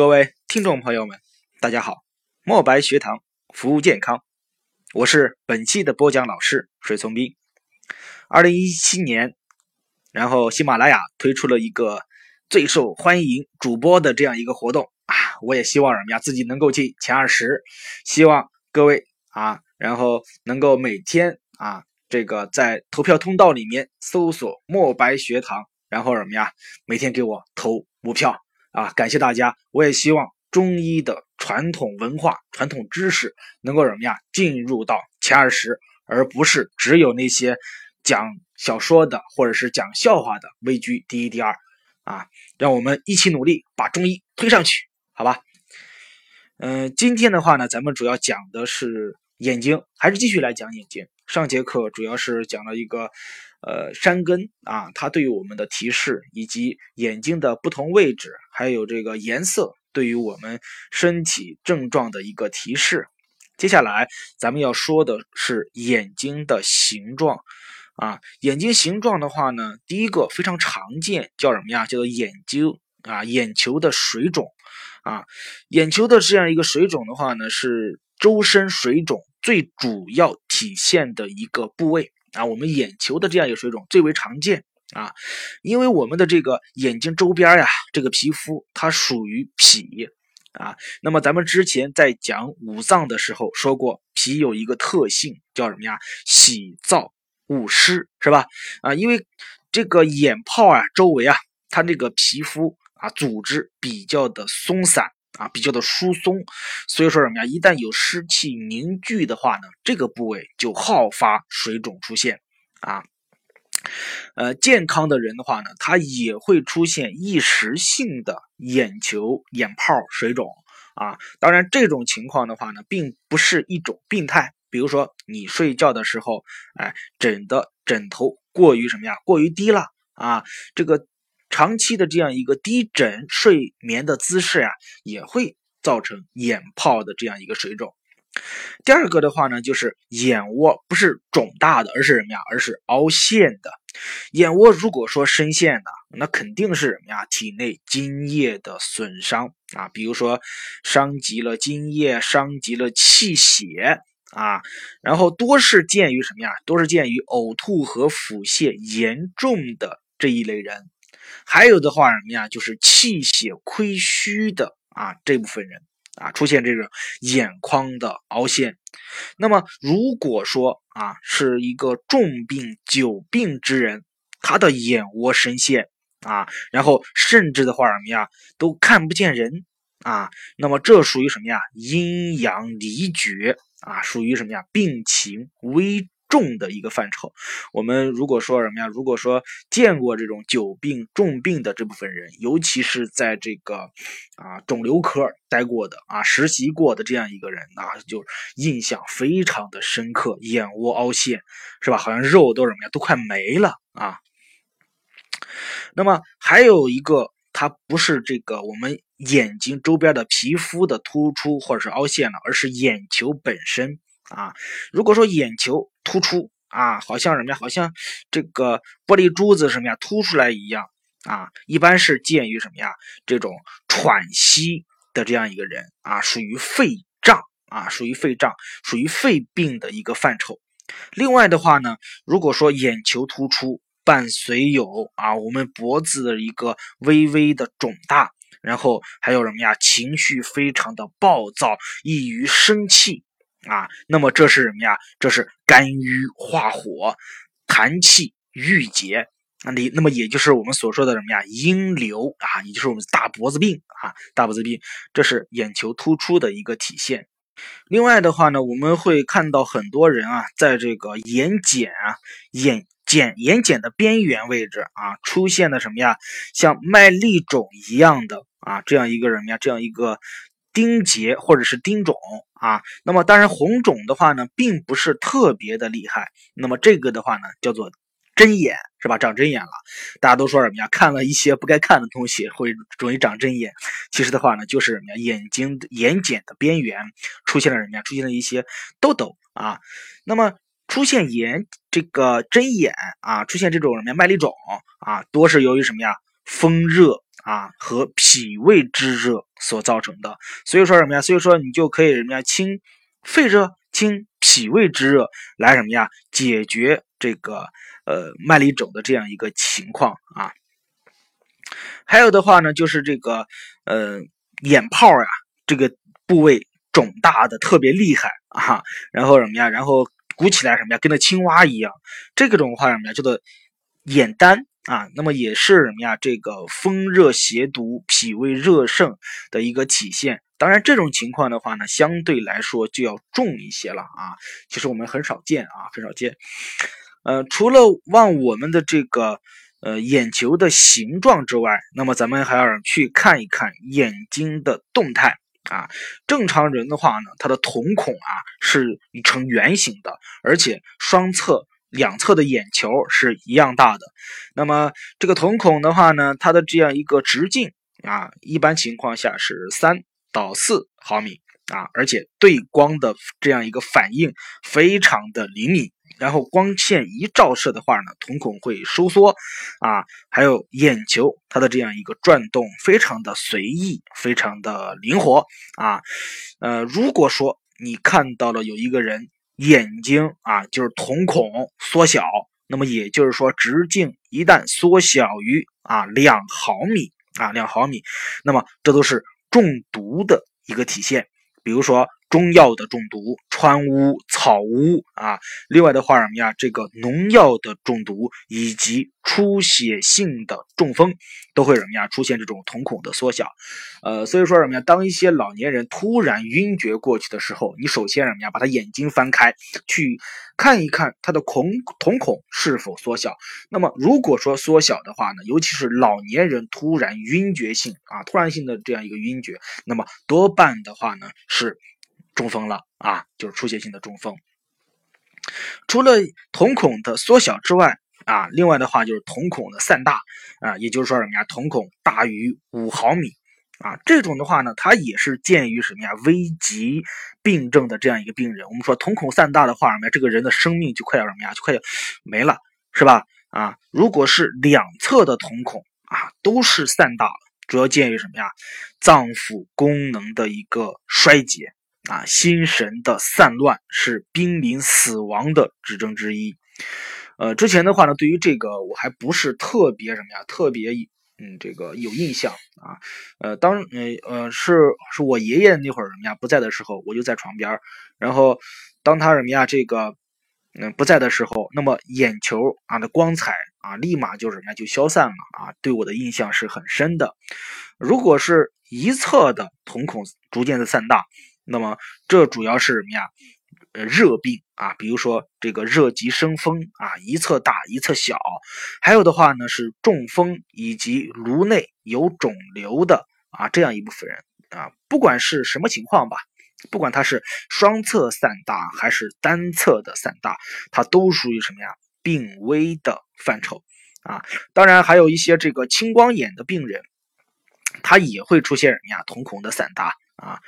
各位听众朋友们，大家好！墨白学堂服务健康，我是本期的播讲老师水从兵。二零一七年，然后喜马拉雅推出了一个最受欢迎主播的这样一个活动啊，我也希望什么呀，自己能够进前二十。希望各位啊，然后能够每天啊，这个在投票通道里面搜索墨白学堂，然后什么呀，每天给我投五票。啊，感谢大家！我也希望中医的传统文化、传统知识能够什么呀，进入到前二十，而不是只有那些讲小说的或者是讲笑话的位居第一、第二。啊，让我们一起努力把中医推上去，好吧？嗯，今天的话呢，咱们主要讲的是眼睛，还是继续来讲眼睛。上节课主要是讲了一个。呃，山根啊，它对于我们的提示，以及眼睛的不同位置，还有这个颜色，对于我们身体症状的一个提示。接下来咱们要说的是眼睛的形状啊，眼睛形状的话呢，第一个非常常见，叫什么呀？叫做眼睛啊，眼球的水肿啊，眼球的这样一个水肿的话呢，是周身水肿最主要体现的一个部位。啊，我们眼球的这样一个水肿最为常见啊，因为我们的这个眼睛周边呀，这个皮肤它属于脾啊。那么咱们之前在讲五脏的时候说过，脾有一个特性叫什么呀？喜燥恶湿，是吧？啊，因为这个眼泡啊周围啊，它这个皮肤啊组织比较的松散。啊，比较的疏松，所以说什么呀？一旦有湿气凝聚的话呢，这个部位就好发水肿出现啊。呃，健康的人的话呢，他也会出现一时性的眼球、眼泡水肿啊。当然，这种情况的话呢，并不是一种病态。比如说，你睡觉的时候，哎，枕的枕头过于什么呀？过于低了啊，这个。长期的这样一个低枕睡眠的姿势呀，也会造成眼泡的这样一个水肿。第二个的话呢，就是眼窝不是肿大的，而是什么呀？而是凹陷的。眼窝如果说深陷的，那肯定是什么呀？体内津液的损伤啊，比如说伤及了津液，伤及了气血啊，然后多是见于什么呀？多是见于呕吐和腹泻严重的这一类人。还有的话什么呀？就是气血亏虚的啊这部分人啊，出现这个眼眶的凹陷。那么如果说啊是一个重病久病之人，他的眼窝深陷啊，然后甚至的话什么呀都看不见人啊，那么这属于什么呀？阴阳离绝啊，属于什么呀？病情危。重的一个范畴，我们如果说什么呀？如果说见过这种久病重病的这部分人，尤其是在这个啊肿瘤科待过的啊实习过的这样一个人啊，就印象非常的深刻，眼窝凹陷，是吧？好像肉都什么呀，都快没了啊。那么还有一个，它不是这个我们眼睛周边的皮肤的突出或者是凹陷了，而是眼球本身。啊，如果说眼球突出啊，好像什么呀？好像这个玻璃珠子什么呀凸出来一样啊，一般是见于什么呀？这种喘息的这样一个人啊，属于肺胀啊，属于肺胀，属于肺病的一个范畴。另外的话呢，如果说眼球突出伴随有啊，我们脖子的一个微微的肿大，然后还有什么呀？情绪非常的暴躁，易于生气。啊，那么这是什么呀？这是肝郁化火，痰气郁结那。你那么也就是我们所说的什么呀？阴流啊，也就是我们大脖子病啊，大脖子病，这是眼球突出的一个体现。另外的话呢，我们会看到很多人啊，在这个眼睑啊、眼睑、眼睑的边缘位置啊，出现的什么呀？像麦粒肿一样的啊，这样一个什么呀？这样一个。钉结或者是钉肿啊，那么当然红肿的话呢，并不是特别的厉害。那么这个的话呢，叫做针眼，是吧？长针眼了。大家都说什么呀？看了一些不该看的东西，会容易长针眼。其实的话呢，就是什么呀？眼睛眼睑的边缘出现了什么呀？出现了一些痘痘啊。那么出现眼这个针眼啊，出现这种什么呀？麦粒肿啊，多是由于什么呀？风热啊和脾胃之热所造成的。所以说什么呀？所以说你就可以什么呀？清肺热、清脾胃之热，来什么呀？解决这个呃麦粒肿的这样一个情况啊。还有的话呢，就是这个呃眼泡呀，这个部位肿大的特别厉害啊，然后什么呀？然后鼓起来什么呀？跟那青蛙一样，这个种话什么呀？叫做眼丹啊。那么也是什么呀？这个风热邪毒、脾胃热盛的一个体现。当然，这种情况的话呢，相对来说就要重一些了啊。其实我们很少见啊，很少见。呃，除了望我们的这个。呃，眼球的形状之外，那么咱们还要去看一看眼睛的动态啊。正常人的话呢，他的瞳孔啊是呈圆形的，而且双侧两侧的眼球是一样大的。那么这个瞳孔的话呢，它的这样一个直径啊，一般情况下是三到四毫米啊，而且对光的这样一个反应非常的灵敏。然后光线一照射的话呢，瞳孔会收缩，啊，还有眼球它的这样一个转动非常的随意，非常的灵活，啊，呃，如果说你看到了有一个人眼睛啊，就是瞳孔缩小，那么也就是说直径一旦缩小于啊两毫米啊两毫米，那么这都是中毒的一个体现，比如说。中药的中毒、川乌、草乌啊，另外的话什么呀？这个农药的中毒以及出血性的中风，都会什么呀？出现这种瞳孔的缩小。呃，所以说什么呀？当一些老年人突然晕厥过去的时候，你首先什么呀？把他眼睛翻开，去看一看他的孔瞳孔是否缩小。那么如果说缩小的话呢，尤其是老年人突然晕厥性啊，突然性的这样一个晕厥，那么多半的话呢是。中风了啊，就是出血性的中风。除了瞳孔的缩小之外啊，另外的话就是瞳孔的散大啊，也就是说什么呀？瞳孔大于五毫米啊，这种的话呢，它也是见于什么呀？危急病症的这样一个病人。我们说瞳孔散大的话，什么呀？这个人的生命就快要什么呀？就快要没了，是吧？啊，如果是两侧的瞳孔啊，都是散大了，主要见于什么呀？脏腑功能的一个衰竭。啊，心神的散乱是濒临死亡的指征之一。呃，之前的话呢，对于这个我还不是特别什么呀，特别嗯，这个有印象啊。呃，当呃呃是是我爷爷那会儿什么呀不在的时候，我就在床边然后当他什么呀这个嗯不在的时候，那么眼球啊的光彩啊立马就什么呀就消散了啊，对我的印象是很深的。如果是一侧的瞳孔逐渐的散大。那么这主要是什么呀？呃，热病啊，比如说这个热极生风啊，一侧大一侧小，还有的话呢是中风以及颅内有肿瘤的啊这样一部分人啊，不管是什么情况吧，不管他是双侧散大还是单侧的散大，它都属于什么呀？病危的范畴啊。当然还有一些这个青光眼的病人，他也会出现什么呀？瞳孔的散大啊。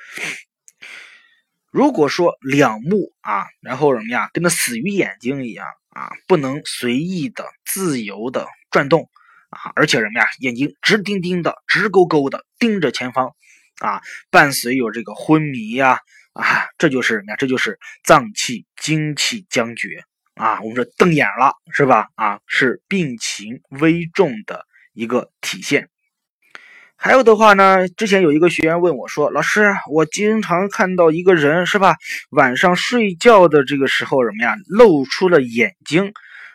如果说两目啊，然后什么呀，跟那死鱼眼睛一样啊，不能随意的、自由的转动啊，而且什么呀，眼睛直盯盯的、直勾勾的盯着前方啊，伴随有这个昏迷呀啊，这就是什么呀？这就是脏器精气僵绝啊，我们说瞪眼了是吧？啊，是病情危重的一个体现。还有的话呢，之前有一个学员问我说：“老师，我经常看到一个人是吧，晚上睡觉的这个时候什么呀，露出了眼睛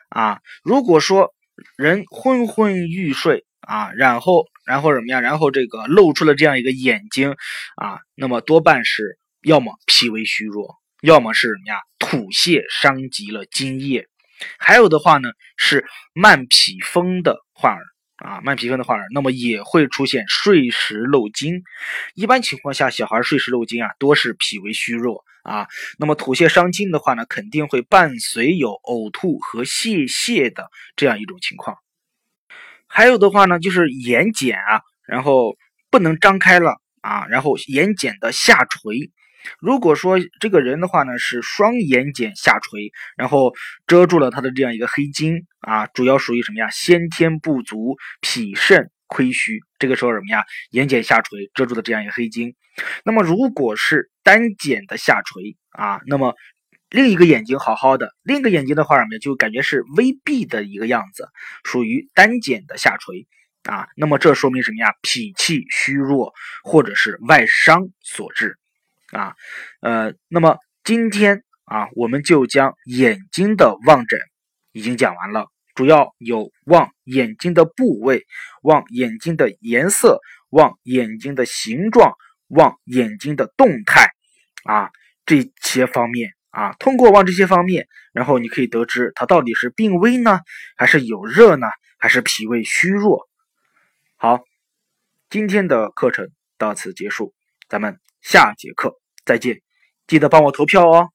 啊。如果说人昏昏欲睡啊，然后然后什么呀，然后这个露出了这样一个眼睛啊，那么多半是要么脾胃虚弱，要么是什么呀，吐泻伤及了津液，还有的话呢是慢脾风的患儿。”啊，慢脾风的话，那么也会出现睡时漏精。一般情况下，小孩睡时漏精啊，多是脾胃虚弱啊。那么吐泻伤津的话呢，肯定会伴随有呕吐和泄泻的这样一种情况。还有的话呢，就是眼睑啊，然后不能张开了啊，然后眼睑的下垂。如果说这个人的话呢，是双眼睑下垂，然后遮住了他的这样一个黑筋啊，主要属于什么呀？先天不足脾肾亏虚，这个时候什么呀？眼睑下垂遮住的这样一个黑睛。那么如果是单睑的下垂啊，那么另一个眼睛好好的，另一个眼睛的话什么就感觉是微闭的一个样子，属于单睑的下垂啊。那么这说明什么呀？脾气虚弱或者是外伤所致啊。呃，那么今天啊，我们就将眼睛的望诊已经讲完了。主要有望眼睛的部位、望眼睛的颜色、望眼睛的形状、望眼睛的动态，啊，这些方面啊，通过望这些方面，然后你可以得知它到底是病危呢，还是有热呢，还是脾胃虚弱。好，今天的课程到此结束，咱们下节课再见，记得帮我投票哦。